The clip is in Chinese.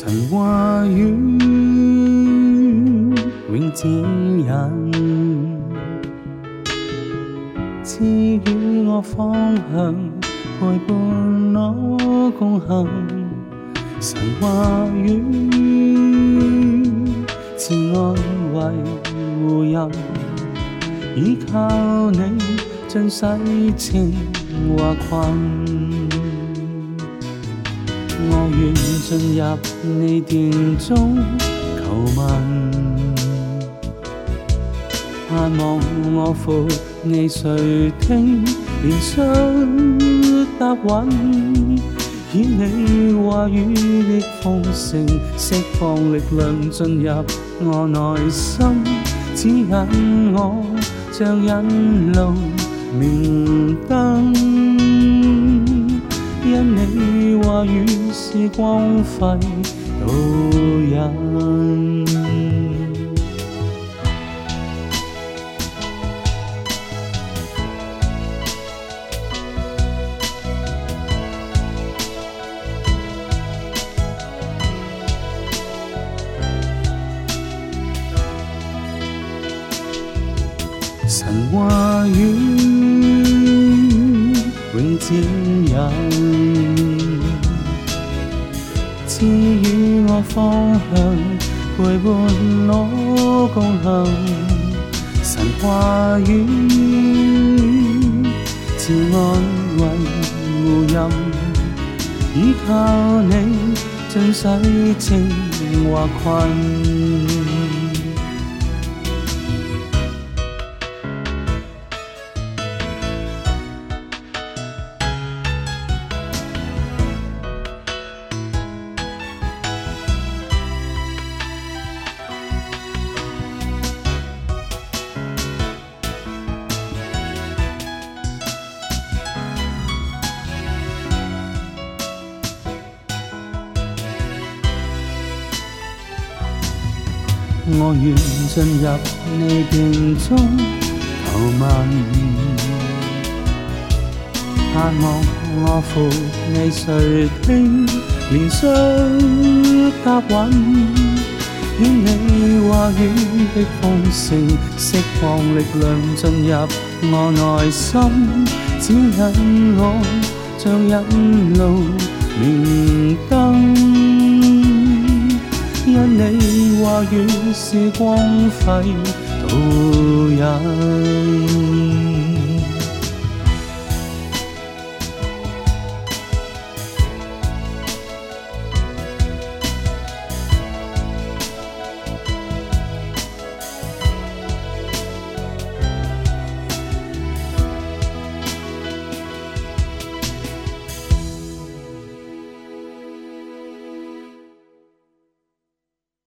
神话语永指引，赐予我方向，陪伴我共行。神话语慈爱为护佑，依靠你尽世情或困。我愿进入你殿中求问，盼望我服你垂听，连续答允，以你话语的丰盛，释放力量进入我内心，指引我像引路明灯。因你话语是光辉导引，神话语。永指引，赐予我方向，陪伴我共行。神话语，慈爱为护荫，依靠你尽洗情或困。我愿进入你殿中求问，盼望我服你垂听，连续答允，显你话语的丰盛，释放力量进入我内心，指引我像引路明越是光辉度日